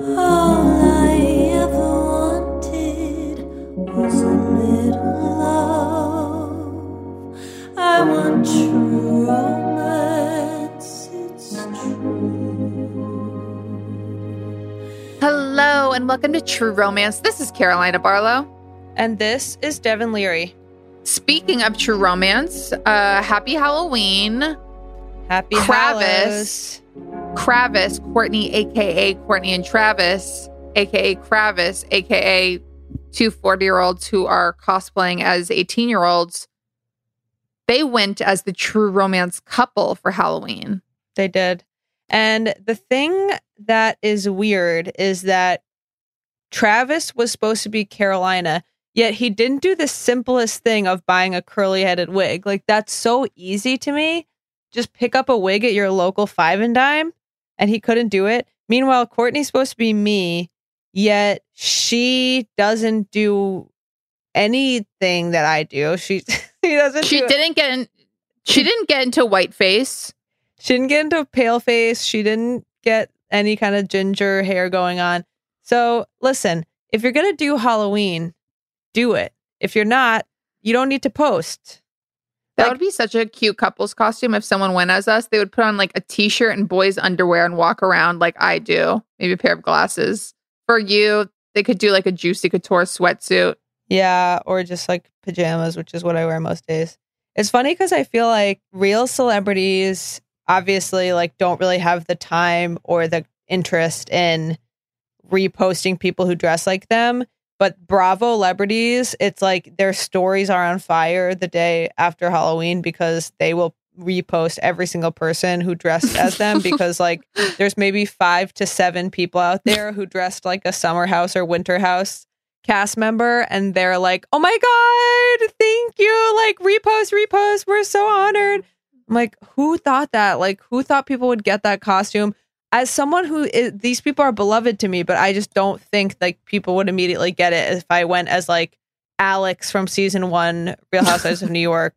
Hello and welcome to True Romance. This is Carolina Barlow. And this is Devin Leary. Speaking of True Romance, uh, happy Halloween. Happy Kravis. Hallows. Kravis, Courtney, aka Courtney and Travis, aka Kravis, aka two 40 year olds who are cosplaying as 18 year olds. They went as the true romance couple for Halloween. They did. And the thing that is weird is that Travis was supposed to be Carolina, yet he didn't do the simplest thing of buying a curly headed wig. Like, that's so easy to me. Just pick up a wig at your local five and dime, and he couldn't do it. Meanwhile, Courtney's supposed to be me, yet she doesn't do anything that I do. She she doesn't. She do- didn't get in, she didn't get into whiteface. She didn't get into pale face. She didn't get any kind of ginger hair going on. So listen, if you're gonna do Halloween, do it. If you're not, you don't need to post. That Like- would be such a cute couple's costume if someone went as us. They would put on like a t-shirt and boys' underwear and walk around like I do. Maybe a pair of glasses. For you, they could do like a juicy couture sweatsuit. Yeah, or just like pajamas, which is what I wear most days. It's funny because I feel like real celebrities obviously like don't really have the time or the interest in reposting people who dress like them. But Bravo celebrities, it's like their stories are on fire the day after Halloween because they will repost every single person who dressed as them because like there's maybe five to seven people out there who dressed like a summer house or winter house cast member and they're like, "Oh my god, thank you. Like repost, repost. We're so honored." I'm like, "Who thought that? Like who thought people would get that costume?" As someone who is, these people are beloved to me, but I just don't think like people would immediately get it if I went as like Alex from season 1 Real Housewives of New York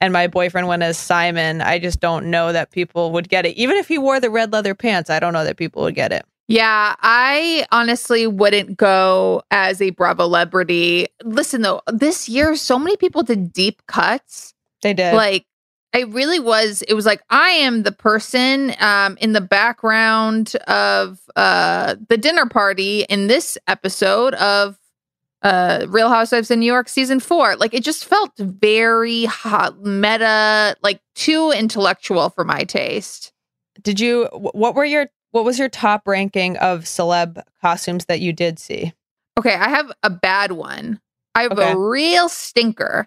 and my boyfriend went as Simon. I just don't know that people would get it. Even if he wore the red leather pants, I don't know that people would get it. Yeah, I honestly wouldn't go as a Bravo celebrity. Listen though, this year so many people did deep cuts. They did. Like it really was it was like I am the person um in the background of uh the dinner party in this episode of uh Real Housewives in New York season 4. Like it just felt very hot meta, like too intellectual for my taste. Did you what were your what was your top ranking of celeb costumes that you did see? Okay, I have a bad one. I have Okay. a real stinker.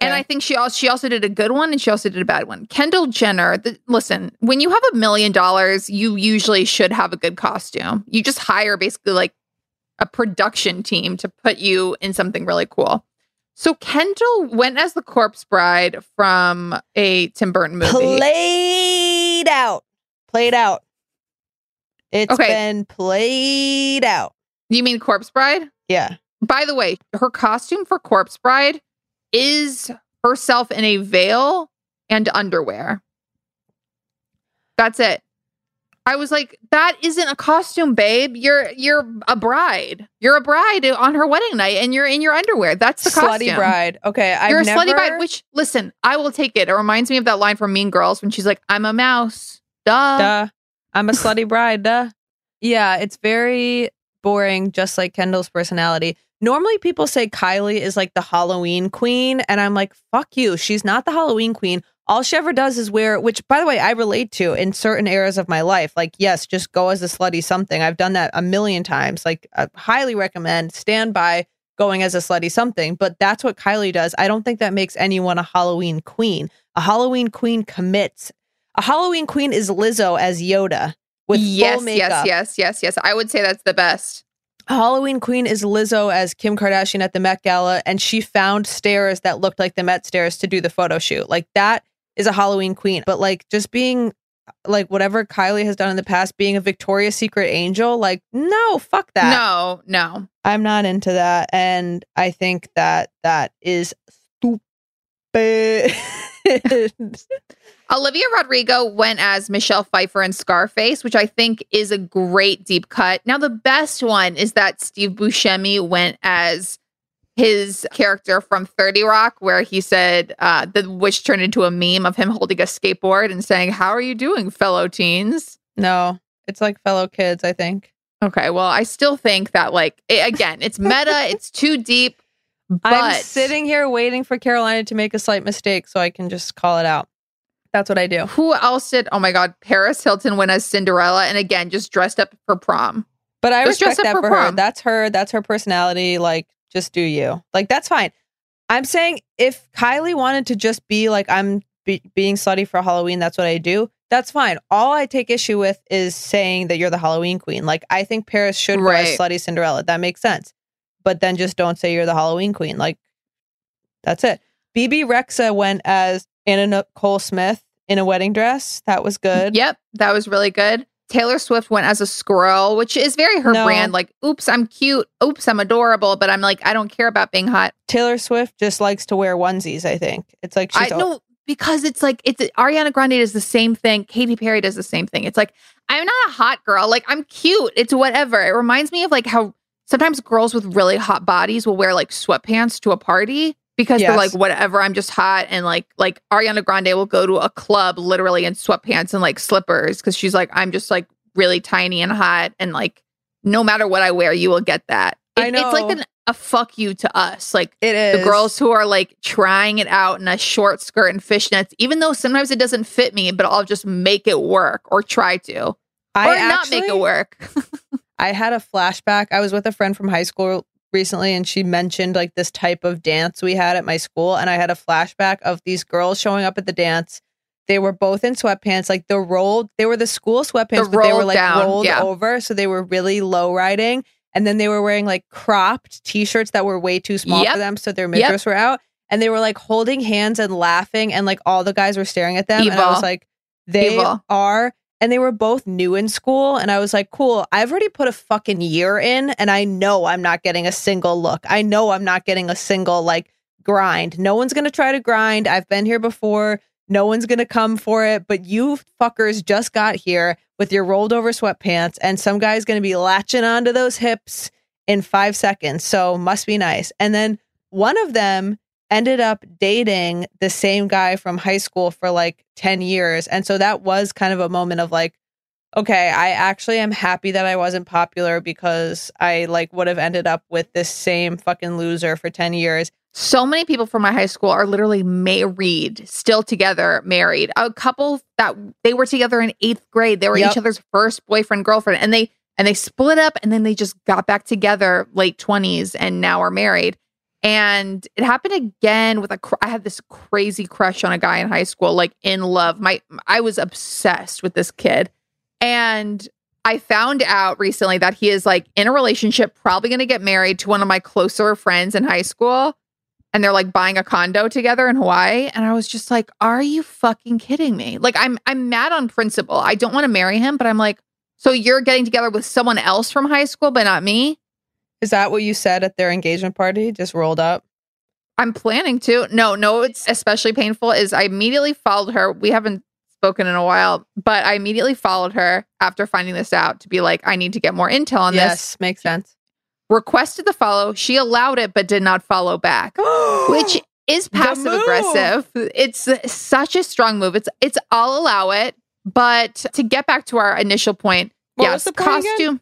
And I think she also she also did a good one and she also did a bad one. Kendall Jenner, the, listen, when you have a million dollars, you usually should have a good costume. You just hire basically like a production team to put you in something really cool. So Kendall went as the corpse bride from a Tim Burton movie. Played out. Played out. It's Okay. been played out. You mean Corpse Bride? Yeah. By the way, her costume for Corpse Bride is herself in a veil and underwear. That's it. I was like, that isn't a costume, babe. You're you're a bride. You're a bride on her wedding night, and you're in your underwear. That's the Slutty costume. bride. Okay. I've You're a never, slutty bride. Which listen, I will take it. It reminds me of that line from Mean Girls when she's like, "I'm a mouse." Duh. Duh. I'm a slutty bride. Duh. Yeah, it's very boring, just like Kendall's personality. Normally, people say Kylie is like the Halloween queen, and I'm like, fuck you. She's not the Halloween queen. All she ever does is wear, which, by the way, I relate to in certain eras of my life. Like, yes, just go as a slutty something. I've done that a million times. Like, I highly recommend stand by going as a slutty something. But that's what Kylie does. I don't think that makes anyone a Halloween queen. A Halloween queen commits. A Halloween queen is Lizzo as Yoda with yes, full makeup. yes, yes, yes, yes. I would say that's the best. Halloween queen is Lizzo as Kim Kardashian at the Met Gala, and she found stairs that looked like the Met stairs to do the photo shoot. Like that is a Halloween queen. But like just being like whatever Kylie has done in the past, being a Victoria's Secret angel, like no, fuck that. No, no. I'm not into that, and I think that that is stupid. Olivia Rodrigo went as Michelle Pfeiffer in Scarface, which I think is a great deep cut. Now, the best one is that Steve Buscemi went as his character from 30 Rock, where he said, uh, the, which turned into a meme of him holding a skateboard and saying, How are you doing, fellow teens? no, it's like fellow kids. I think. Okay, well, I still think that, like, it, again, it's meta, it's too deep, but I'm sitting here waiting for Carolina to make a slight mistake so I can just call it out. That's what I do. who else did? Oh my God, Paris Hilton went as Cinderella, and again, just dressed up for prom. But I Just respect that for for, her. That's her. That's her personality. Like, just do you. Like, that's fine. I'm saying if Kylie wanted to just be like, I'm be- being slutty for Halloween, that's what I do. That's fine. All I take issue with is saying that you're the Halloween queen. Like, I think Paris should Right. slutty Cinderella. That makes sense. But then just don't say you're the Halloween queen. Like, that's it. Bebe Rexha went as Anna Nicole Smith in a wedding dress. That was good. Yep, that was really good. Taylor Swift went as a squirrel, which is very her No. brand. Like, oops, I'm cute. Oops, I'm adorable. But I'm like, I don't care about being hot. Taylor Swift just likes to wear onesies, I think. It's like I she's know because it's like it's Ariana Grande does the same thing. Katy Perry does the same thing. It's like I'm not a hot girl. Like I'm cute. It's whatever. It reminds me of like how sometimes girls with really hot bodies will wear like sweatpants to a party because they're like whatever. I'm just hot and like like Ariana Grande will go to a club literally in sweatpants and like slippers because she's like I'm just like really tiny and hot and like no matter what I wear, you will get that. I It- It's like an, a fuck you to us. Like It is. the girls who are like trying it out in a short skirt and fishnets, even though sometimes it doesn't fit me, but I'll just make it work or try to, or I not make it work. I had a flashback. I was with a friend from high school recently and she mentioned like this type of dance we had at my school and I had a flashback of these girls showing up at the dance. They were both in sweatpants, like the rolled, they were the school sweatpants, The but they were like down, rolled yeah. over. So they were really low riding. And then they were wearing like cropped t shirts that were way too small Yep. for them. So their midriffs were out. And they were like holding hands and laughing. And like all the guys were staring at them. And I was like, they Evil. are and they were both new in school and i was like cool i've already put a fucking year in and i know i'm not getting a single look. I know i'm not getting a single like grind. No one's gonna try to grind. I've been here before. No one's gonna come for it. But you fuckers just got here with your rolled over sweatpants and some guy's gonna be latching onto those hips in five seconds. So must be nice. And then one of them ended up dating the same guy from high school for like 10 years. And so that was kind of a moment of like, okay, I actually am happy that I wasn't popular because I like would have ended up with this same fucking loser for 10 years. So many people from my high school are literally married, still together, married. A couple that they were together in eighth grade. They were Yep. each other's first boyfriend, girlfriend, and they and they split up and then they just got back together late 20s and now are married. And it happened again with a cr- I had this crazy crush on a guy in high school, like in love. My I was obsessed with this kid. And I found out recently that he is like in a relationship, probably going to get married to one of my closer friends in high school. And they're like buying a condo together in Hawaii. And I was just like, are you fucking kidding me? Like, I'm I'm mad on principle. I don't want to marry him, but I'm like, So you're getting together with someone else from high school, but not me? Is that what you said at their engagement party? Just rolled up? I'm planning to. No, no, it's especially painful is I immediately followed her. We haven't spoken in a while, but I immediately followed her after finding this out to be like, I need to get more intel on this. yes, makes sense. Requested the follow. She allowed it, but did not follow back, which is passive aggressive. It's such a strong move. It's it's I'll allow it, but to get back to our initial point, What yes, was the point again? costume.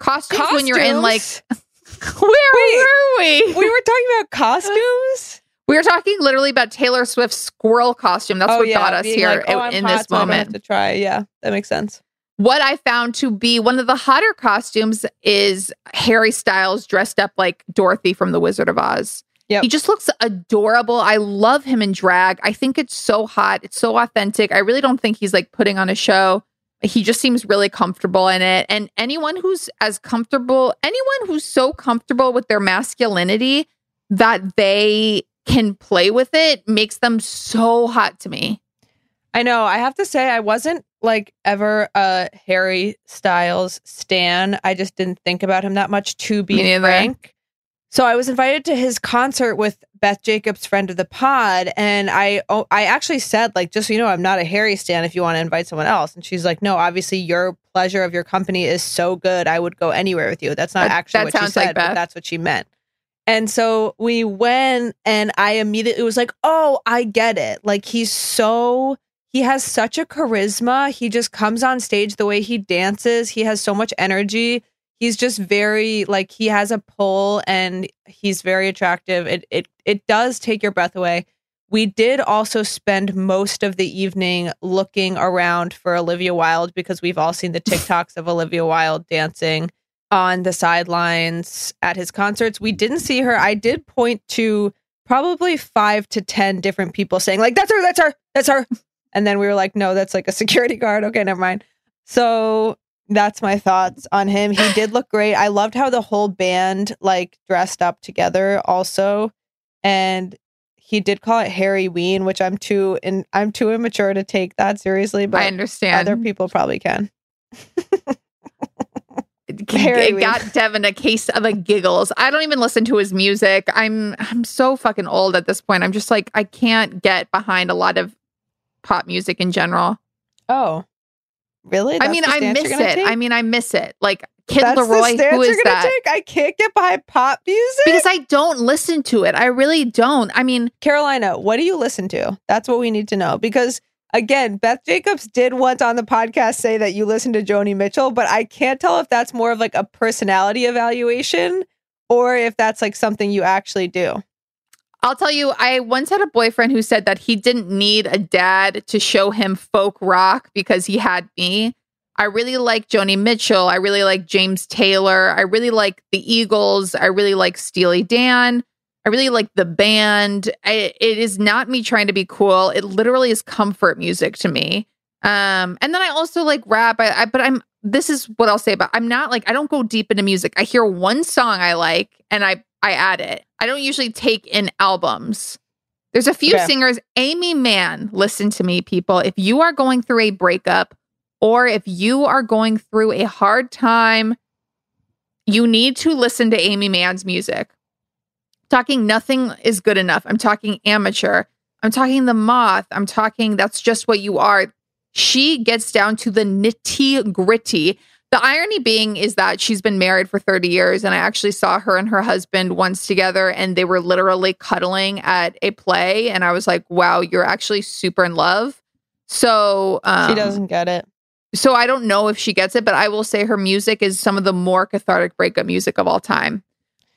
Costumes, when you're in like Costumes? where Wait, were we? we were talking about costumes. We were talking literally about Taylor Swift's squirrel costume. That's oh, what got us Oh, here like, oh, in hot, this so moment. to try. Yeah, that makes sense. What I found to be one of the hotter costumes is Harry Styles dressed up like Dorothy from The Wizard of Oz. Yep. He just looks adorable. I love him in drag. I think it's so hot. It's so authentic. I really don't think he's like putting on a show. He just seems really comfortable in it. And anyone who's as comfortable, anyone who's so comfortable with their masculinity that they can play with it makes them so hot to me. I know. I have to say, I wasn't like ever a Harry Styles stan. I just didn't think about him that much, to be frank. So I was invited to his concert with Beth Jacobs, friend of the pod, and I oh, I actually said like, just so you know, I'm not a Harry stan. If you want to invite someone else, and she's like, no, obviously your pleasure of your company is so good. I would go anywhere with you. That's not That- actually that what she sounds like said, but that's what she meant. And so we went, and I immediately was like, oh, I get it. Like he's so he has such a charisma. He just comes on stage the way he dances. He has so much energy. He's just very like he has a pull and he's very attractive. It it it does take your breath away. We did also spend most of the evening looking around for Olivia Wilde because we've all seen the TikToks of Olivia Wilde dancing on the sidelines at his concerts. We didn't see her. I did point to probably five to 10 different people saying, like, that's her, that's her, that's her. And then we were like, no, that's like a security guard. Okay, never mind. So that's my thoughts on him. He did look great. I loved how the whole band like dressed up together also. And he did call it Harry Ween, which I'm too and I'm too immature to take that seriously, but I understand. other people probably can. it Harry it got Devin a case of the giggles. I don't even listen to his music. I'm I'm so fucking old at this point. I'm just like I can't get behind a lot of pop music in general. Oh. Really? I mean, I miss it. take? I mean, I miss it. Like Kid That's Leroy, the who is you're that? take? I can't get behind pop music. Because I don't listen to it. I really don't. I mean, Carolina, what do you listen to? That's what we need to know. Because again, Beth Jacobs did once on the podcast say that you listen to Joni Mitchell, but I can't tell if that's more of like a personality evaluation or if that's like something you actually do. I'll tell you, I once had a boyfriend who said that he didn't need a dad to show him folk rock because he had me. I really like Joni Mitchell. I really like James Taylor. I really like the Eagles. I really like Steely Dan. I really like the band. I, it is not me trying to be cool. It literally is comfort music to me. Um, and then I also like rap. I, I but I'm this is what I'll say about I'm not like I don't go deep into music. I hear one song I like and I I add it. I don't usually take in albums. There's a few Okay. singers. Aimee Mann, listen to me, people. If you are going through a breakup or if you are going through a hard time, you need to listen to Aimee Mann's music. Talking nothing is good enough. I'm talking amateur. I'm talking the moth. I'm talking that's just what you are. She gets down to the nitty gritty. The irony being is that she's been married for 30 years, and I actually saw her and her husband once together, and they were literally cuddling at a play. And I was like, wow, you're actually super in love. So um, she doesn't get it. so I don't know if she gets it, but I will say her music is some of the more cathartic breakup music of all time.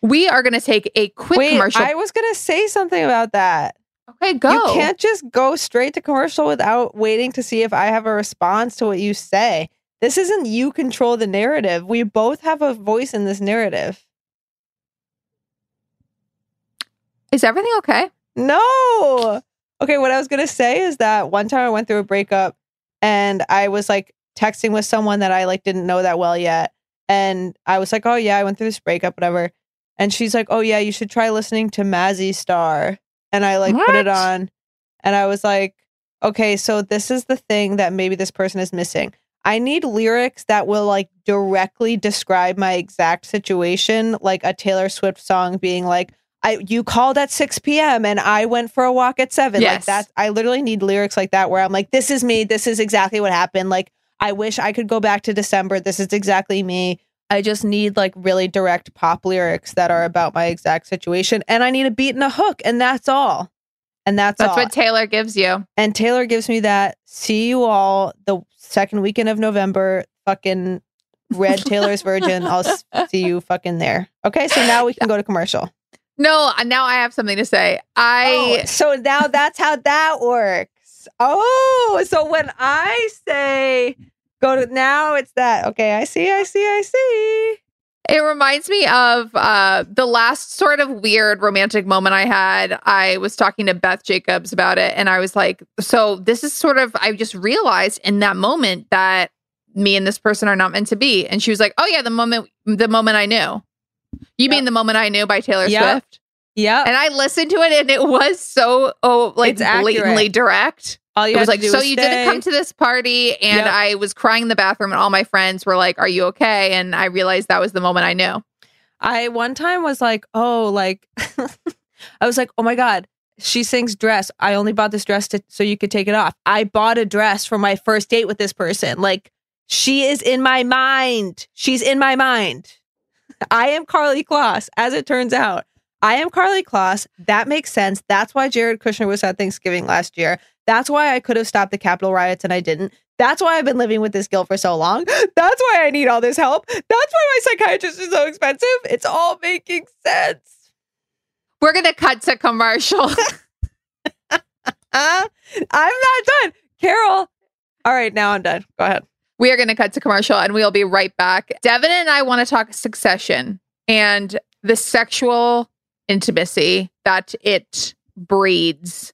We are going to take a quick Wait, commercial. I was gonna say something about that. okay, go. You can't just go straight to commercial without waiting to see if I have a response to what you say. This isn't you control the narrative. We both have a voice in this narrative. Is everything okay? No. Okay, what I was going to say is that one time I went through a breakup and I was like texting with someone that I like didn't know that well yet. And I was like, "Oh yeah, I went through this breakup whatever." And she's like, "Oh yeah, you should try listening to Mazzy Star." And I like put it on and I was like, "Okay, so this is the thing that maybe this person is missing." I need lyrics that will like directly describe my exact situation, like a Taylor Swift song being like, I you called at 6 p.m. and I went for a walk at seven. Like Yes. that. I literally need lyrics like that where I'm like, this is me. This is exactly what happened. Like, I wish I could go back to December. This is exactly me. I just need like really direct pop lyrics that are about my exact situation. And I need a beat and a hook. And that's all. And that's, That's all. what Taylor gives you. and Taylor gives me that. See you all the second weekend of November. Fucking red Taylor's Version. I'll see you fucking there. Okay. So now we can go to commercial. No, uh, now I have something to say. I Oh, so now that's how that works. Oh, so when I say go to now, it's that. Okay, I see, I see, I see. It reminds me of uh, the last sort of weird romantic moment I had. I was talking to Beth Jacobs about it, and I was like, "So this is sort of." I just realized in that moment that me and this person are not meant to be, and she was like, "Oh yeah, the moment, the moment I knew." You mean the moment I knew by Taylor Yep. Swift? Yeah. And I listened to it, and it was so oh, like It's accurate. blatantly direct. All you It was like, so was you stay. didn't come to this party, and Yep. I was crying in the bathroom, and all my friends were like, "Are you okay?" And I realized that was the moment I knew. I one time was like, oh, like I was like, oh my god, she sings dress. I only bought this dress to so you could take it off. I bought a dress for my first date with this person. Like she is in my mind. She's in my mind. I am Karlie Kloss, as it turns out. I am Karlie Kloss. That makes sense. That's why Jared Kushner was at Thanksgiving last year. That's why I could have stopped the Capitol riots and I didn't. That's why I've been living with this guilt for so long. That's why I need all this help. That's why my psychiatrist is so expensive. It's all making sense. We're gonna cut to commercial. Uh, I'm not done. Carol. All right, now I'm done. Go ahead. we are gonna cut to commercial, and we'll be right back. Devin and I want to talk Succession and the sexual intimacy that it breeds.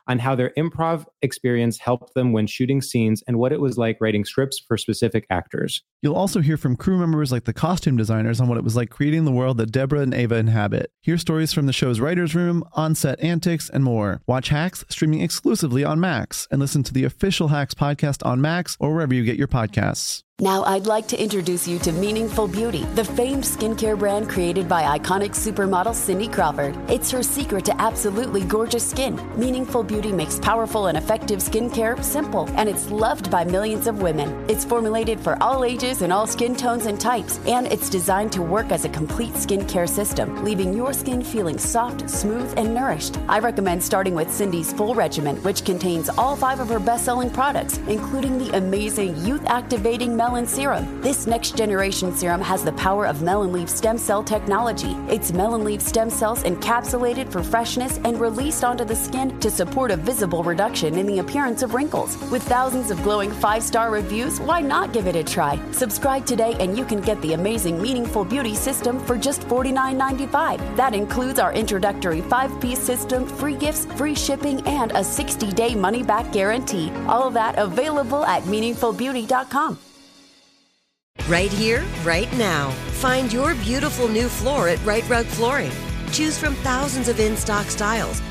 on how their improv experience helped them when shooting scenes and what it was like writing scripts for specific actors. You'll also hear from crew members like the costume designers on what it was like creating the world that Deborah and Ava inhabit. Hear stories from the show's writer's room, on set antics, and more. Watch Hacks streaming exclusively on Max and listen to the official Hacks podcast on Max or wherever you get your podcasts. Now, I'd like to introduce you to Meaningful Beauty, the famed skincare brand created by iconic supermodel Cindy Crawford. It's her secret to absolutely gorgeous skin. Meaningful Beauty makes powerful and effective skincare simple, and it's loved by millions of women. It's formulated for all ages and all skin tones and types, and it's designed to work as a complete skincare system, leaving your skin feeling soft, smooth, and nourished. I recommend starting with Cindy's full regimen, which contains all five of her best selling products, including the amazing youth activating melon serum. This next generation serum has the power of melon leaf stem cell technology. It's melon leaf stem cells encapsulated for freshness and released onto the skin to support a visible reduction in the appearance of wrinkles. With thousands of glowing five star reviews, why not give it a try? Subscribe today and you can get the amazing Meaningful Beauty system for just $49.95. That includes our introductory five piece system, free gifts, free shipping, and a 60 day money back guarantee. All of that available at meaningfulbeauty.com. Right here, right now. Find your beautiful new floor at Right Rug Flooring. Choose from thousands of in stock styles,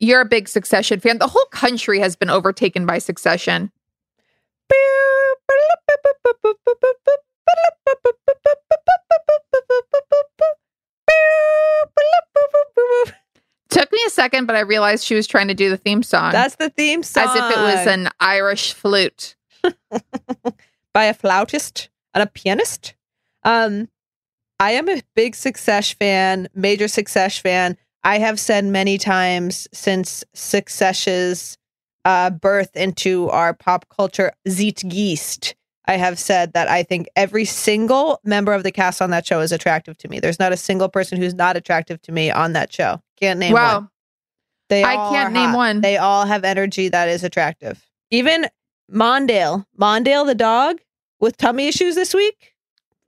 you're a big Succession fan. The whole country has been overtaken by Succession. Took me a second, but I realized she was trying to do the theme song That's the theme song. as if it was an Irish flute. by a flautist and a pianist. Um, I am a big Success fan, major Success fan. I have said many times since Success's uh, birth into our pop culture Zeitgeist, I have said that I think every single member of the cast on that show is attractive to me. There's not a single person who's not attractive to me on that show. Can't name wow. one. They I can't name hot. one. They all have energy that is attractive. Even Mondale, Mondale the dog with tummy issues this week.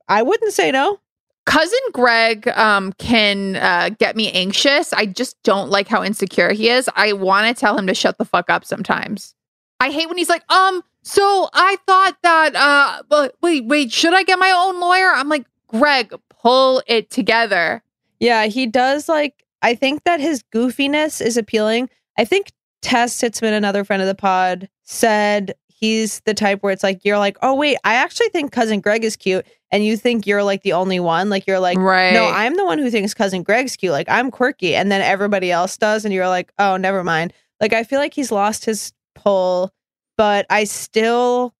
I wouldn't say no. Cousin Greg um, can uh, get me anxious. I just don't like how insecure he is. I want to tell him to shut the fuck up sometimes. I hate when he's like, um, so I thought that, uh, but wait, wait, should I get my own lawyer? I'm like, Greg, pull it together. Yeah, he does like I think that his goofiness is appealing. I think Tess Sitzman, another friend of the pod, said he's the type where it's like you're like, oh wait, I actually think cousin Greg is cute, and you think you're like the only one. Like you're like, Right. no, I'm the one who thinks cousin Greg's cute. Like I'm quirky, and then everybody else does, and you're like, oh, never mind. Like I feel like he's lost his pull, but I still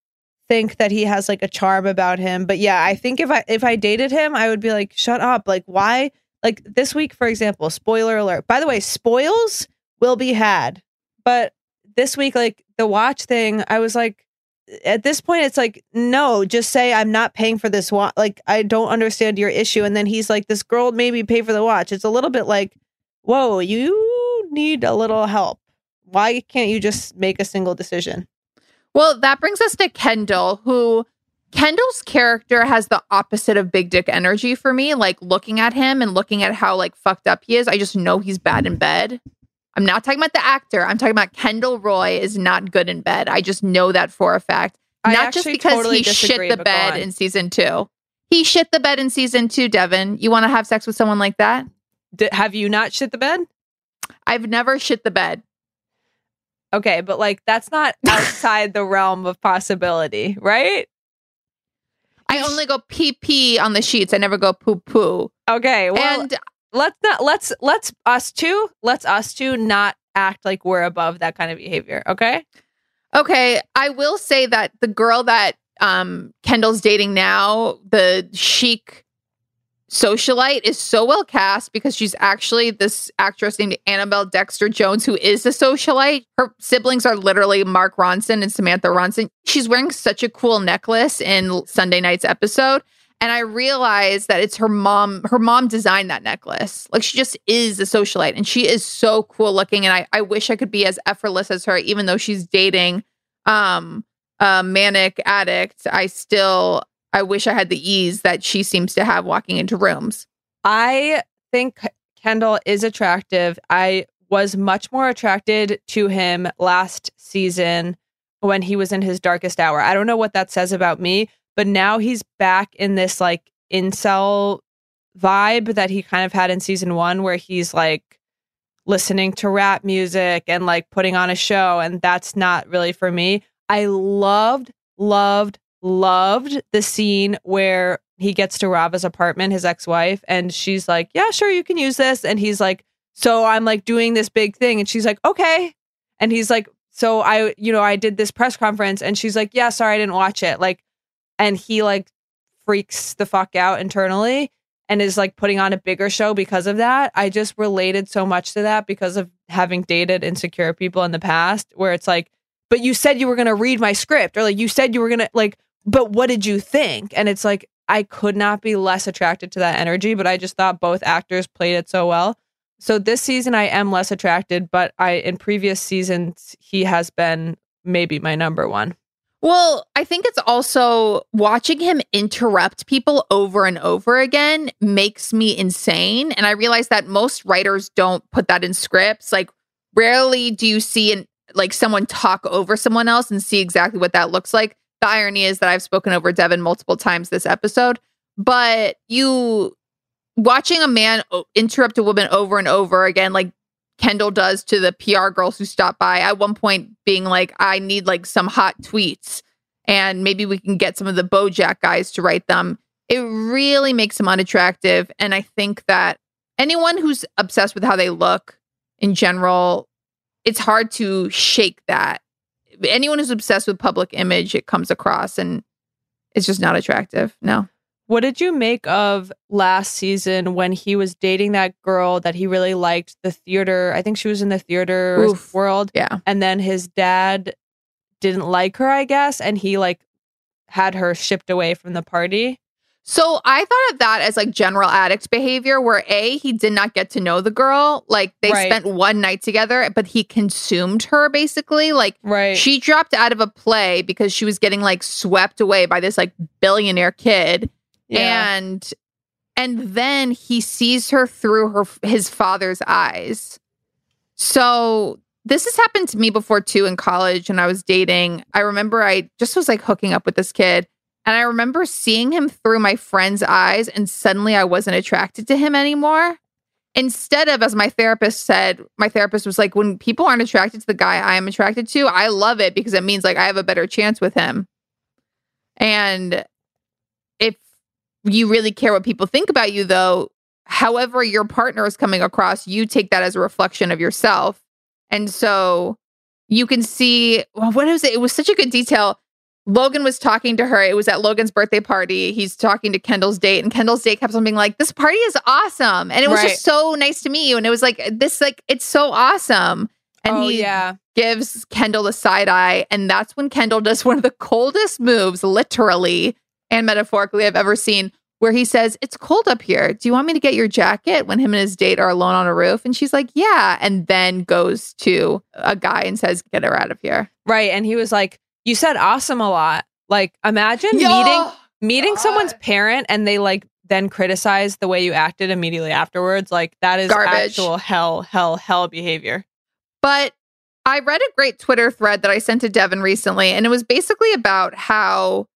think that he has like a charm about him. But yeah, I think if I if I dated him, I would be like, shut up. Like why? Like this week, for example, spoiler alert. By the way, spoils will be had. But this week, like the watch thing, I was like, at this point, it's like, no, just say I'm not paying for this watch. Like, I don't understand your issue. And then he's like, this girl made me pay for the watch. It's a little bit like, whoa, you need a little help. Why can't you just make a single decision? Well, that brings us to Kendall, who Kendall's character has the opposite of big dick energy for me. Like looking at him and looking at how like fucked up he is, I just know he's bad in bed. I'm not talking about the actor. I'm talking about Kendall Roy is not good in bed. I just know that for a fact. I not just because totally he disagree, shit the bed in season two. He shit the bed in season two, Devin. You want to have sex with someone like that? D- have you not shit the bed? I've never shit the bed. Okay, but like that's not outside the realm of possibility, right? I only go pee pee on the sheets. I never go poo poo. Okay, well, and let's not let's let's us two let's us two not act like we're above that kind of behavior. Okay. Okay, I will say that the girl that um Kendall's dating now, the chic socialite, is so well cast because she's actually this actress named Annabelle Dexter Jones, who is a socialite. Her siblings are literally Mark Ronson and Samantha Ronson. She's wearing such a cool necklace in Sunday night's episode. And I realized that it's her mom. Her mom designed that necklace. Like she just is a socialite and she is so cool looking. And I, I wish I could be as effortless as her, even though she's dating um a manic addict. I still I wish I had the ease that she seems to have walking into rooms. I think Kendall is attractive. I was much more attracted to him last season when he was in his darkest hour. I don't know what that says about me, but now he's back in this like incel vibe that he kind of had in season one, where he's like listening to rap music and like putting on a show. And that's not really for me. I loved, loved, loved the scene where he gets to Rava's apartment, his ex wife, and she's like, Yeah, sure, you can use this. And he's like, So I'm like doing this big thing. And she's like, Okay. And he's like, So I, you know, I did this press conference. And she's like, Yeah, sorry, I didn't watch it. Like, and he like freaks the fuck out internally and is like putting on a bigger show because of that. I just related so much to that because of having dated insecure people in the past where it's like, but you said you were going to read my script or like you said you were going to like, but what did you think? And it's like, I could not be less attracted to that energy, but I just thought both actors played it so well. So this season I am less attracted, but I in previous seasons he has been maybe my number one. Well, I think it's also watching him interrupt people over and over again makes me insane. And I realize that most writers don't put that in scripts. Like, rarely do you see an, like someone talk over someone else and see exactly what that looks like. The irony is that I've spoken over Devin multiple times this episode, but you watching a man interrupt a woman over and over again, like Kendall does to the PR girls who stop by at one point being like, I need like some hot tweets and maybe we can get some of the Bojack guys to write them. It really makes them unattractive. And I think that anyone who's obsessed with how they look in general, it's hard to shake that. Anyone who's obsessed with public image, it comes across and it's just not attractive. No. What did you make of last season when he was dating that girl that he really liked, the theater? I think she was in the theater Oof. world. Yeah. And then his dad didn't like her, I guess, and he like had her shipped away from the party. So I thought of that as like general addict behavior where A, he did not get to know the girl. Like they Right. spent one night together, but he consumed her basically. Like Right. she dropped out of a play because she was getting like swept away by this like billionaire kid. Yeah. And and then he sees her through her his father's eyes. So this has happened to me before too in college and I was dating. I remember I just was like hooking up with this kid and I remember seeing him through my friend's eyes and suddenly I wasn't attracted to him anymore. Instead of as my therapist said, my therapist was like when people aren't attracted to the guy I am attracted to, I love it because it means like I have a better chance with him. And you really care what people think about you though, however your partner is coming across, you take that as a reflection of yourself. And so you can see well, what was it? It was such a good detail. Logan was talking to her. It was at Logan's birthday party. He's talking to Kendall's date, and Kendall's date kept on being like, "This party is awesome," and it was Right. just so nice to meet you. And it was like this, like it's so awesome. And oh he yeah. gives Kendall the side eye, and that's when Kendall does one of the coldest moves, literally and metaphorically, I've ever seen. Where he says, It's cold up here. Do you want me to get your jacket when him and his date are alone on a roof? And she's like, Yeah. And then goes to a guy and says, Get her out of here. Right. And he was like, You said awesome a lot. Like imagine Yo, meeting meeting someone's parent and they like then criticize the way you acted immediately afterwards. Like that is Garbage. actual hell, hell, hell behavior. But I read a great Twitter thread that I sent to Devin recently, and it was basically about how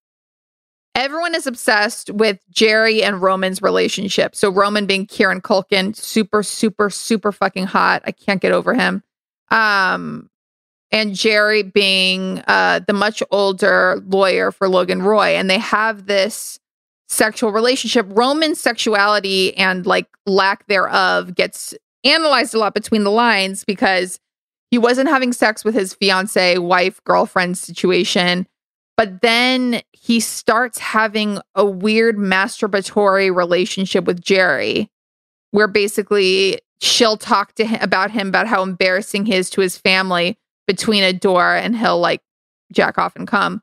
everyone is obsessed with Gerri and Roman's relationship. So Roman being Kieran Culkin, super, super, super fucking hot. I can't get over him. Um, and Gerri being uh, the much older lawyer for Logan Roy, and they have this sexual relationship. Roman's sexuality and like lack thereof gets analyzed a lot between the lines because he wasn't having sex with his fiance, wife, girlfriend situation. But then he starts having a weird masturbatory relationship with Gerri, where basically she'll talk to him about him about how embarrassing he is to his family between a door and he'll like jack off and come.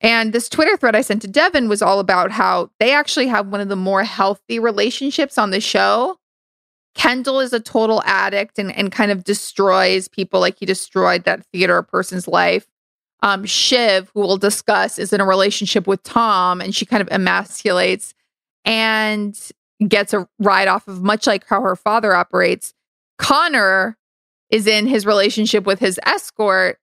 And this Twitter thread I sent to Devin was all about how they actually have one of the more healthy relationships on the show. Kendall is a total addict and, and kind of destroys people like he destroyed that theater person's life. Um, Shiv, who we'll discuss, is in a relationship with Tom and she kind of emasculates and gets a ride off of much like how her father operates. Connor is in his relationship with his escort,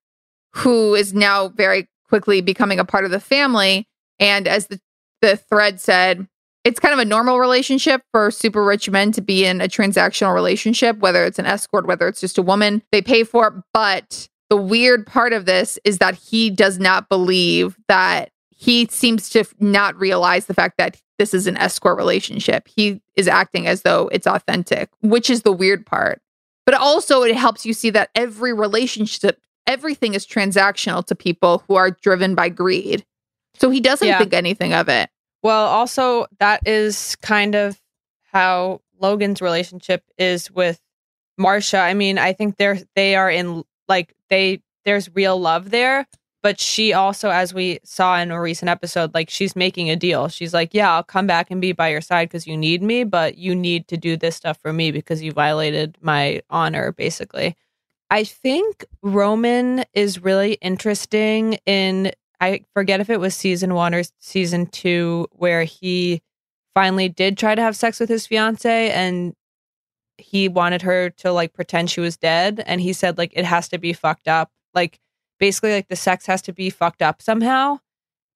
who is now very quickly becoming a part of the family. And as the, the thread said, it's kind of a normal relationship for super rich men to be in a transactional relationship, whether it's an escort, whether it's just a woman. They pay for it. But the weird part of this is that he does not believe that he seems to not realize the fact that this is an escort relationship. He is acting as though it's authentic, which is the weird part. But also, it helps you see that every relationship, everything is transactional to people who are driven by greed. So he doesn't Yeah. think anything of it. Well, also that is kind of how Logan's relationship is with Marcia. I mean, I think they're they are in like they there's real love there, but she also as we saw in a recent episode, like she's making a deal. She's like, "Yeah, I'll come back and be by your side cuz you need me, but you need to do this stuff for me because you violated my honor basically." I think Roman is really interesting in I forget if it was season one or season two where he finally did try to have sex with his fiance and he wanted her to like pretend she was dead and he said like it has to be fucked up. Like basically like the sex has to be fucked up somehow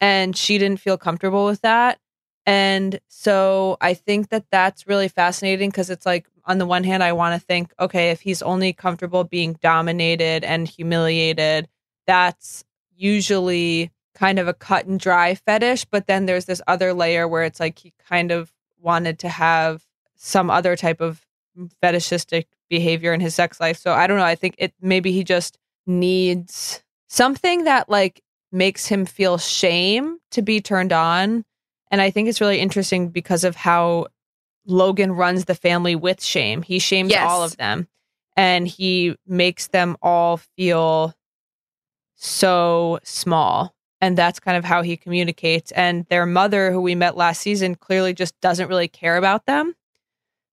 and she didn't feel comfortable with that. And so i think that that's really fascinating because it's like on the one hand i want to think okay if he's only comfortable being dominated and humiliated that's usually kind of a cut and dry fetish but then there's this other layer where it's like he kind of wanted to have some other type of fetishistic behavior in his sex life so i don't know i think it maybe he just needs something that like makes him feel shame to be turned on And I think it's really interesting because of how Logan runs the family with shame. He shames Yes. all of them and he makes them all feel so small. And that's kind of how he communicates. And their mother, who we met last season, clearly just doesn't really care about them.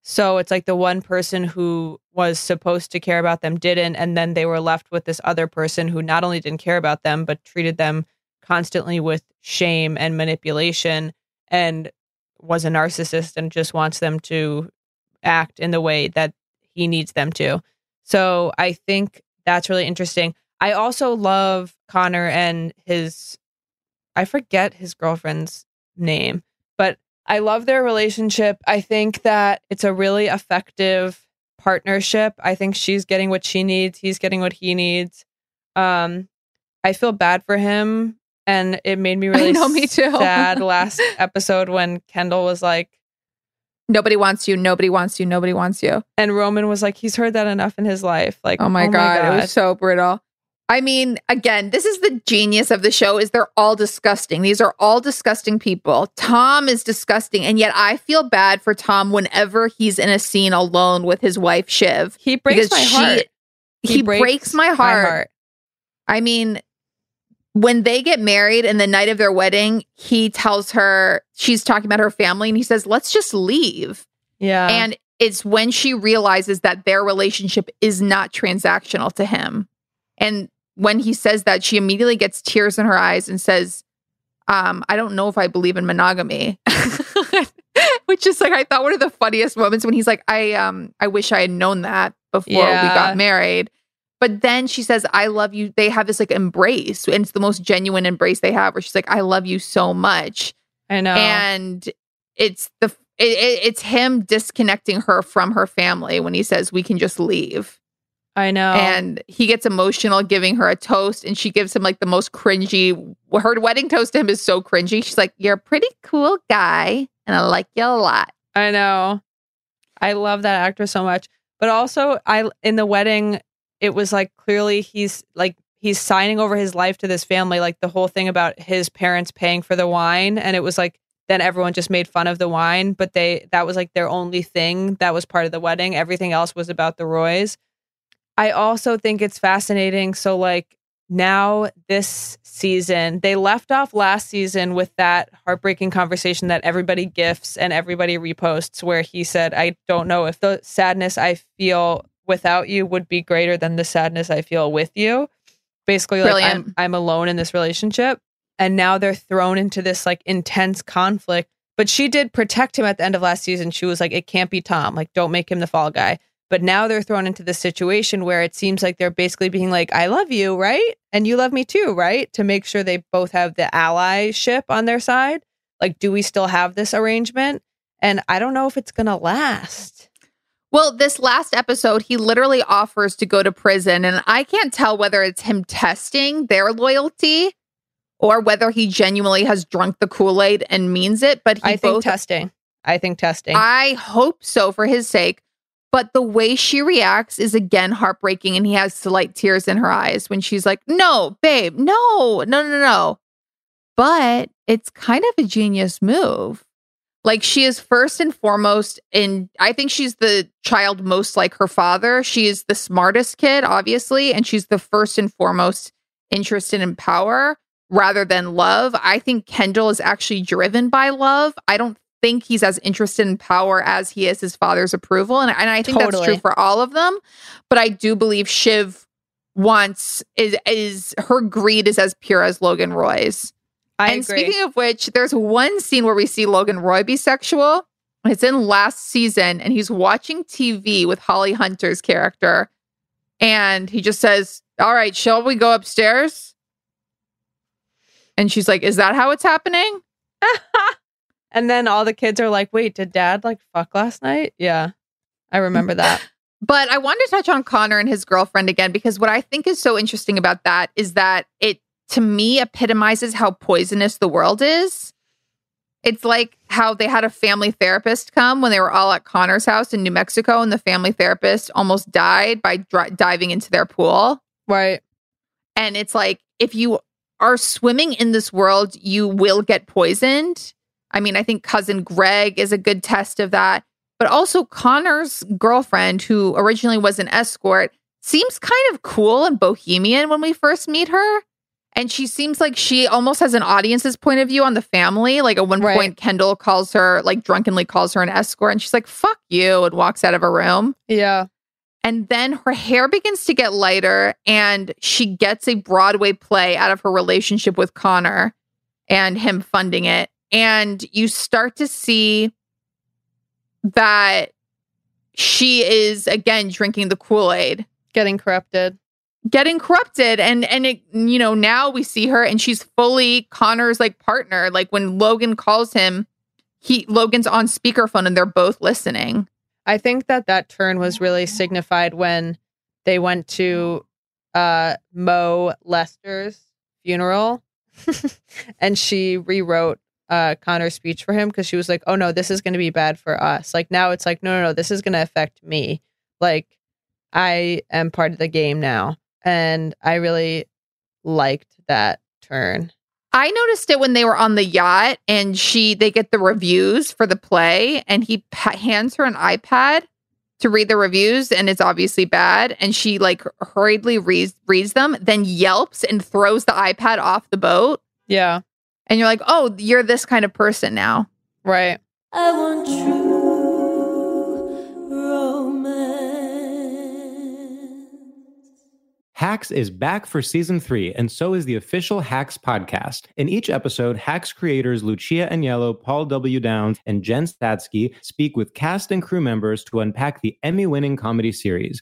So it's like the one person who was supposed to care about them didn't. And then they were left with this other person who not only didn't care about them, but treated them constantly with shame and manipulation and was a narcissist and just wants them to act in the way that he needs them to. So I think that's really interesting. I also love Connor and his I forget his girlfriend's name, I love their relationship. I think that it's a really effective partnership. I think she's getting what she needs, he's getting what he needs. Um I feel bad for him and it made me really know, me too. sad last episode when Kendall was like Nobody wants you. Nobody wants you. Nobody wants you. and Roman was like he's heard that enough in his life. Like Oh my, god, it was so brutal. I mean, again, this is the genius of the show is they're all disgusting. These are all disgusting people. Tom is disgusting, and yet I feel bad for Tom whenever he's in a scene alone with his wife Shiv. he breaks my she- heart. He, breaks, my heart. I mean, when they get married and the night of their wedding, he tells her she's talking about her family and he says, "Let's just leave." Yeah. And it's when she realizes that their relationship is not transactional to him. And when he says that, she immediately gets tears in her eyes and says, um, I don't know if I believe in monogamy. Which is like I thought one of the funniest moments when he's like, I um I wish I had known that before we got married. But then she says, I love you. They have this like embrace, and it's the most genuine embrace they have, where she's like, I love you so much I know. and it's the it, it, it's him disconnecting her from her family when he says we can just leave I know. and he gets emotional giving her a toast and she gives him like the most cringy her wedding toast to him is so cringy she's like you're a pretty cool guy and i like you a lot I know. I love that actor so much. But also I in the wedding it was like clearly he's like he's signing over his life to this family like the whole thing about his parents paying for the wine and it was like then everyone just made fun of the wine but they that was like their only thing that was part of the wedding everything else was about the Roys. I also think it's fascinating so like now this season they left off last season with that heartbreaking conversation that everybody gifts and everybody reposts where he said i don't know if the sadness i feel without you would be greater than the sadness i feel with you. Basically like I'm, I'm alone in this relationship and now they're thrown into this like intense conflict but she did protect him at the end of last season. She was like it can't be tom. Like don't make him the fall guy but now they're thrown into this situation where it seems like they're basically being like, I love you, right? And you love me too, right? To make sure they both have the allyship on their side. Like, do we still have this arrangement? And I don't know if it's going to last. well this last episode he literally offers to go to prison and i can't tell whether it's him testing their loyalty or whether he genuinely has drunk the kool-aid and means it but he I think both testing. I think testing. I hope so for his sake. But the way she reacts is again heartbreaking, and he has slight tears in her eyes when she's like, No, babe, no, no, no, no. But it's kind of a genius move. Like she is first and foremost in I think she's the child most like her father. She is the smartest kid, obviously, and she's the first and foremost interested in power rather than love. I think Kendall is actually driven by love. I don't think he's as interested in power as he is his father's approval. And, and I think that's true for all of them. But I do believe Shiv wants is is her greed is as pure as Logan Roy's. I and agree. speaking of which, there's one scene where we see Logan Roy be sexual. It's in last season, and he's watching TV with Holly Hunter's character. And he just says, All right, shall we go upstairs? And she's like, Is that how it's happening? and then all the kids are like, wait, did dad like fuck last night? Yeah. I remember mm. that. But I wanted to touch on Connor and his girlfriend again because what I think is so interesting about that is that it to me epitomizes how poisonous the world is. It's like how they had a family therapist come when they were all at Connor's house in New Mexico, and the family therapist almost died by dri- diving into their pool. right. And it's like if you are swimming in this world, you will get poisoned. I mean, I think cousin Greg is a good test of that. But also, Connor's girlfriend, who originally was an escort, seems kind of cool and bohemian when we first meet her. And she seems like she almost has an audience's point of view on the family. Like at one Right. point, Kendall calls her, like drunkenly calls her an escort, and she's like, fuck you, and walks out of her room. Yeah. And then her hair begins to get lighter, and she gets a Broadway play out of her relationship with Connor and him funding it. And you start to see that she is again drinking the Kool Aid, Getting corrupted. getting corrupted. And, and it, you know, now we see her and she's fully Connor's like partner. Like when Logan calls him, he Logan's on speakerphone and they're both listening. I think that that turn was really signified when they went to uh, Mo Lester's funeral, and she rewrote uh, Connor's speech for him because she was like, "Oh no, this is going to be bad for us." Like now, it's like, "No, no, no, this is going to affect me." Like I am part of the game now, and I really liked that turn. I noticed it when they were on the yacht and she they get the reviews for the play and he pa- hands her an iPad to read the reviews and it's obviously bad and she like hurriedly reads reads them then yelps and throws the iPad off the boat Yeah, and you're like oh you're this kind of person now right. I want true romance. Hacks is back for season three, and so is the official Hacks podcast. In each episode, Hacks creators Lucia Aniello, Paul W. Downs, and Jen Statsky speak with cast and crew members to unpack the Emmy winning comedy series.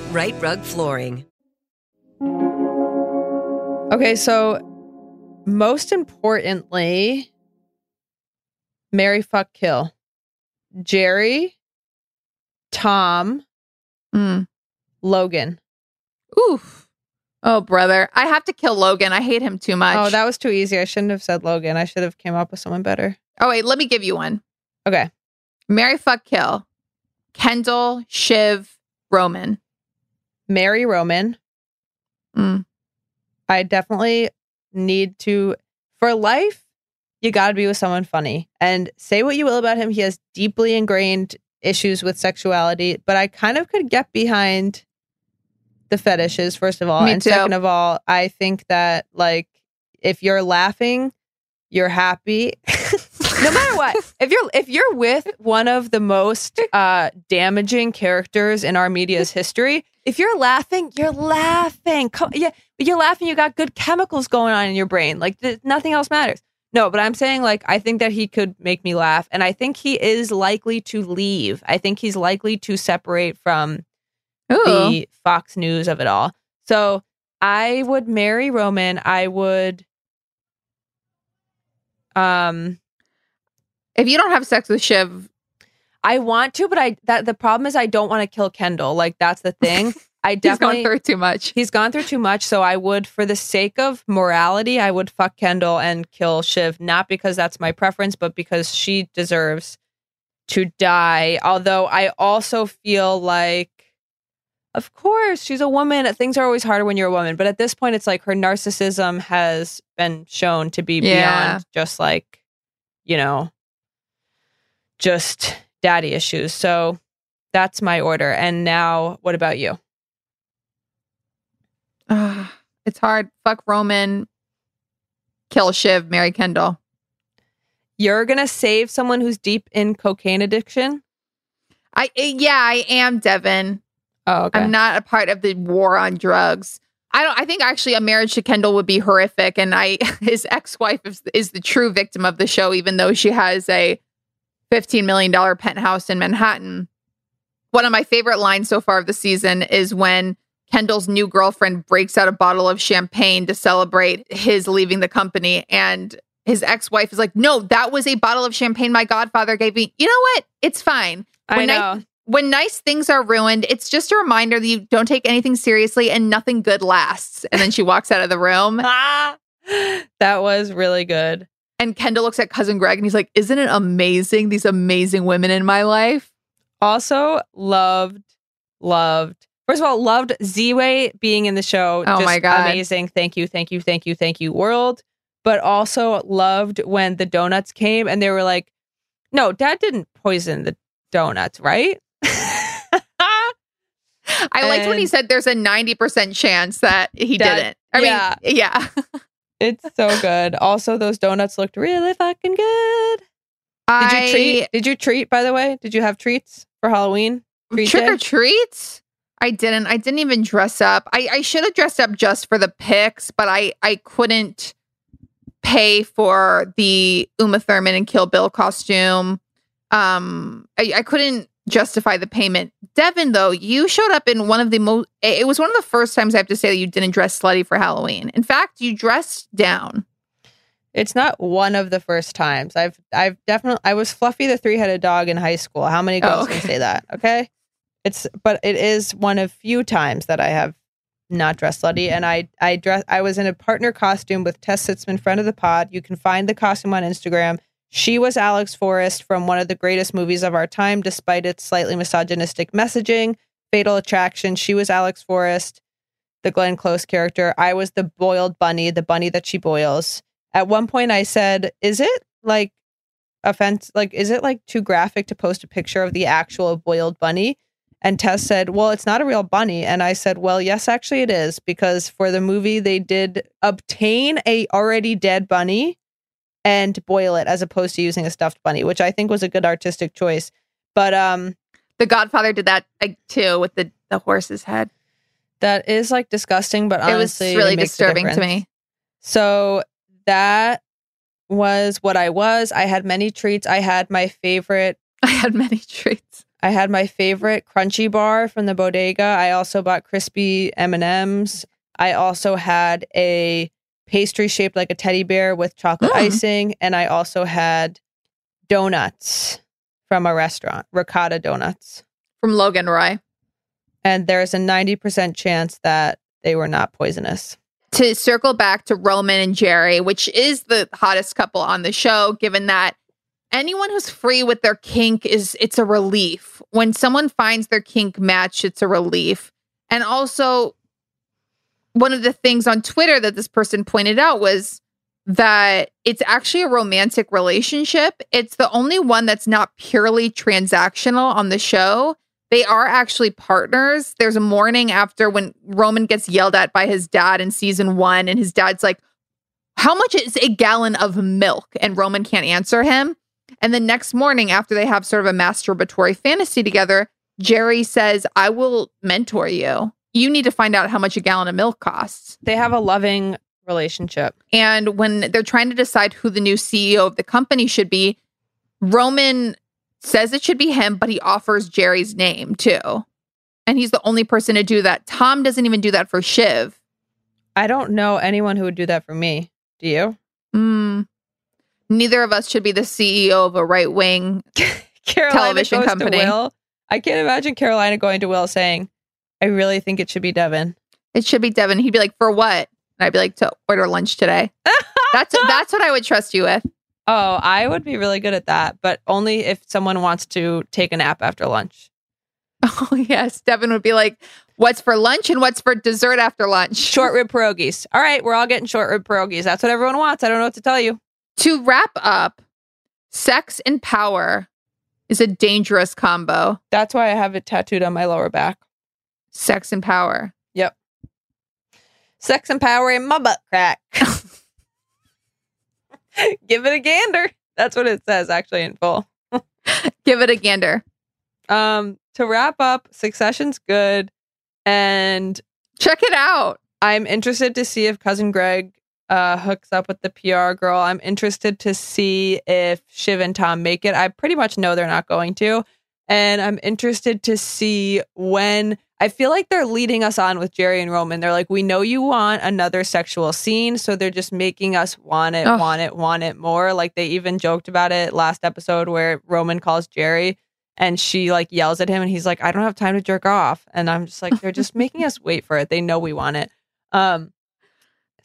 Rite Rug Flooring. Okay, so most importantly, Mary fuck kill. Gerri, Tom, Mm. Logan. oof oh brother i have to kill logan i hate him too much Oh, that was too easy. I shouldn't have said Logan. I should have came up with someone better. oh wait let me give you one Okay. mary fuck kill kendall shiv roman Mary Roman. Mm. I definitely need to for life, you gotta be with someone funny. And say what you will about him, he has deeply ingrained issues with sexuality, but I kind of could get behind the fetishes, first of all. Me and too. second of all, I think that like if you're laughing, you're happy. no matter what. If you're if you're with one of the most uh damaging characters in our media's history, if you're laughing, you're laughing. Co- yeah, you're laughing, you got good chemicals going on in your brain. Like th- nothing else matters. No, but I'm saying like I think that he could make me laugh, and I think he is likely to leave. I think he's likely to separate from Ooh. the Fox News of it all. So I would marry Roman. I would. Um, if you don't have sex with Shiv, I want to, but I that the problem is I don't want to kill Kendall. Like that's the thing. I he's definitely gone through too much. He's gone through too much, so I would, for the sake of morality, I would fuck Kendall and kill Shiv, not because that's my preference, but because she deserves to die. Although I also feel like, of course, she's a woman. Things are always harder when you're a woman, but at this point, it's like her narcissism has been shown to be Yeah. beyond just like, you know, just daddy issues. So that's my order. And now, what about you? Ah, it's hard. Fuck Roman. Kill Shiv. Marry Kendall. You're gonna save someone who's deep in cocaine addiction. I eh, yeah, I am Devin. Oh, okay. I'm not a part of the war on drugs. I don't. I think actually a marriage to Kendall would be horrific, and I his ex wife is, is the true victim of the show, even though she has a fifteen million dollar penthouse in Manhattan. One of my favorite lines so far of the season is when Kendall's new girlfriend breaks out a bottle of champagne to celebrate his leaving the company, and his ex wife is like, "No, that was a bottle of champagne my godfather gave me. You know what? It's fine." I When know. when nice things are ruined, it's just a reminder that you don't take anything seriously and nothing good lasts. And then she walks out of the room. Ah, that was really good. And Kendall looks at cousin Greg and he's like, Isn't it amazing? These amazing women in my life. Also loved, loved. First of all, loved Z-Way being in the show. Oh Just my God. amazing! Thank you, thank you, thank you, thank you, world. But also loved when the donuts came and they were like, "No, Dad didn't poison the donuts, right?" I liked when he said there's a 90% chance that he That- didn't. I yeah. mean, yeah. It's so good. Also, those donuts looked really fucking good. Did I, you treat? Did you treat? By the way, did you have treats for Halloween? Treat trick day? or treats? I didn't. I didn't even dress up. I, I should have dressed up just for the pics, but I, I couldn't pay for the Uma Thurman and Kill Bill costume. Um, I, I couldn't justify the payment. Devin, though, you showed up in one of the most. It was one of the first times I have to say that you didn't dress slutty for Halloween. In fact, you dressed down. It's not one of the first times. I've I've definitely I was Fluffy the three-headed dog in high school. How many girls Oh, can say that? Okay. It's but it is one of few times that I have not dressed slutty. And I I dress I was in a partner costume with Tess Sitzman, friend of the pod. You can find the costume on Instagram. She was Alex Forrest from one of the greatest movies of our time, despite its slightly misogynistic messaging. Fatal Attraction. She was Alex Forrest, the Glenn Close character. I was the boiled bunny, the bunny that she boils. At one point, I said, "Is it like offense? Like, is it like too graphic to post a picture of the actual boiled bunny?" And Tess said, "Well, it's not a real bunny." And I said, "Well, yes, actually, it is because for the movie, they did obtain a already dead bunny and boil it as opposed to using a stuffed bunny, which I think was a good artistic choice." But um, The Godfather did that like, too with the, the horse's head. that is like disgusting. But it was honestly, really makes disturbing to me. So that was what I was. I had many treats. I had my favorite. I had many treats. I had my favorite crunchy bar from the bodega. I also bought crispy M and M's. I also had a pastry shaped like a teddy bear with chocolate Mm. icing, and I also had donuts from a restaurant, ricotta donuts. From Logan Roy. And there's a ninety percent chance that they were not poisonous. to circle back to Roman and Gerri, which is the hottest couple on the show, given that anyone who's free with their kink is it's a relief. When someone finds their kink match, it's a relief. And also one of the things on Twitter that this person pointed out was that it's actually a romantic relationship. It's the only one that's not purely transactional on the show. They are actually partners. There's a morning after when Roman gets yelled at by his dad in season one, and his dad's like, How much is a gallon of milk? And Roman can't answer him. And the next morning, after they have sort of a masturbatory fantasy together, Gerri says, I will mentor you. You need to find out how much a gallon of milk costs. They have a loving relationship. And when they're trying to decide who the new CEO of the company should be, Roman says it should be him, but he offers Gerri's name too. And he's the only person to do that. Tom doesn't even do that for Shiv. I don't know anyone who would do that for me. Do you? Mm. Neither of us should be the CEO of a right wing. Television company. Will. I can't imagine Carolina going to Will saying, I really think it should be Devin. It should be Devin. He'd be like, "For what?" And I'd be like, "To order lunch today." that's that's what I would trust you with. Oh, I would be really good at that, but only if someone wants to take a nap after lunch. Oh yes, Devin would be like, "What's for lunch and what's for dessert after lunch?" Short rib pierogies. All right, we're all getting short rib pierogies. That's what everyone wants. I don't know what to tell you. To wrap up, sex and power is a dangerous combo. That's why I have it tattooed on my lower back. Sex and power. Yep. Sex and power in my butt crack. Give it a gander. That's what it says actually in full. Give it a gander. Um, to wrap up, Succession's good, and Check it out. I'm interested to see if cousin Greg uh, hooks up with the PR girl. I'm interested to see if Shiv and Tom make it. I pretty much know they're not going to. And I'm interested to see when I feel like they're leading us on with Gerri and Roman. They're like, we know you want another sexual scene. So they're just making us want it, Ugh. want it, want it more. Like they even joked about it last episode where Roman calls Gerri and she like yells at him and he's like, I don't have time to jerk off. And I'm just like, they're just making us wait for it. They know we want it. Um,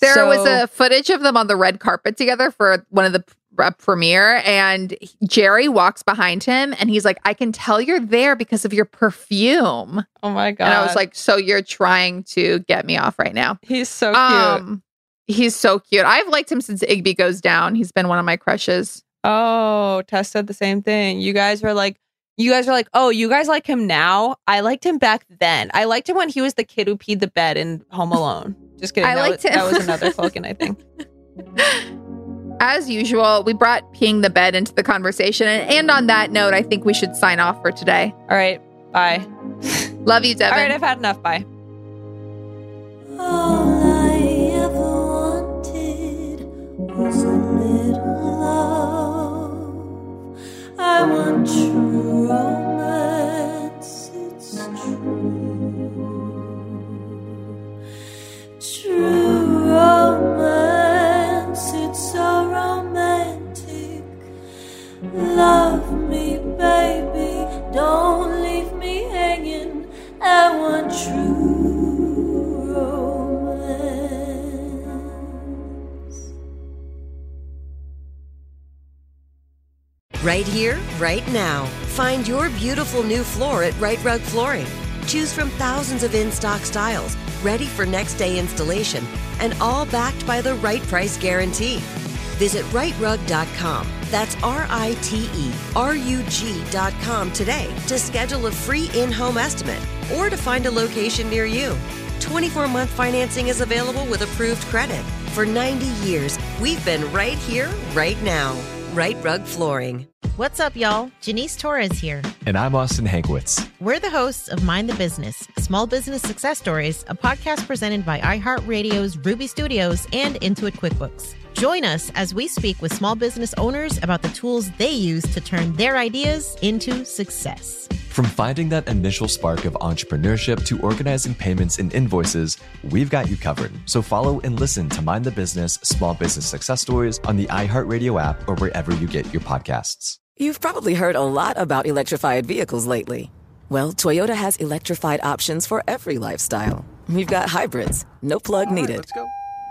There so- was a footage of them on the red carpet together for one of the uh, premiere, and Gerri walks behind him, and he's like, "I can tell you're there because of your perfume." Oh my god! And I was like, "So you're trying to get me off right now?" he's so cute. Um, he's so cute. I've liked him since Igby goes down. He's been one of my crushes. oh, Tess said the same thing. You guys were like, you guys were like, oh, you guys like him now. I liked him back then. I liked him when he was the kid who peed the bed in Home Alone. Just kidding. I that, liked was, him. that was another Culkin, I think. As usual, we brought peeing the bed into the conversation, and, and on that note, I think we should sign off for today. All right, bye. Love you, Devin. All right, I've had enough. Bye. All I ever wanted was a little love. I want true romance, Love me, baby, don't leave me hanging. I want true. Right here, right now. Find your beautiful new floor at Rite Rug Flooring. Choose from thousands of in stock styles, ready for next day installation, and all backed by the right price guarantee. Visit riterug.com. That's R I T E R U G.com today to schedule a free in home estimate or to find a location near you. 24 month financing is available with approved credit. For 90 years, we've been right here, right now. Rite Rug Flooring. What's up, y'all? Janice Torres here. And I'm Austin Hankwitz. We're the hosts of Mind the Business Small Business Success Stories, a podcast presented by iHeartRadio's Ruby Studios and Intuit QuickBooks. Join us as we speak with small business owners about the tools they use to turn their ideas into success. From finding that initial spark of entrepreneurship to organizing payments and invoices, we've got you covered. So follow and listen to Mind the Business Small Business Success Stories on the iHeartRadio app or wherever you get your podcasts. You've probably heard a lot about electrified vehicles lately. Well, Toyota has electrified options for every lifestyle. We've got hybrids, no plug needed.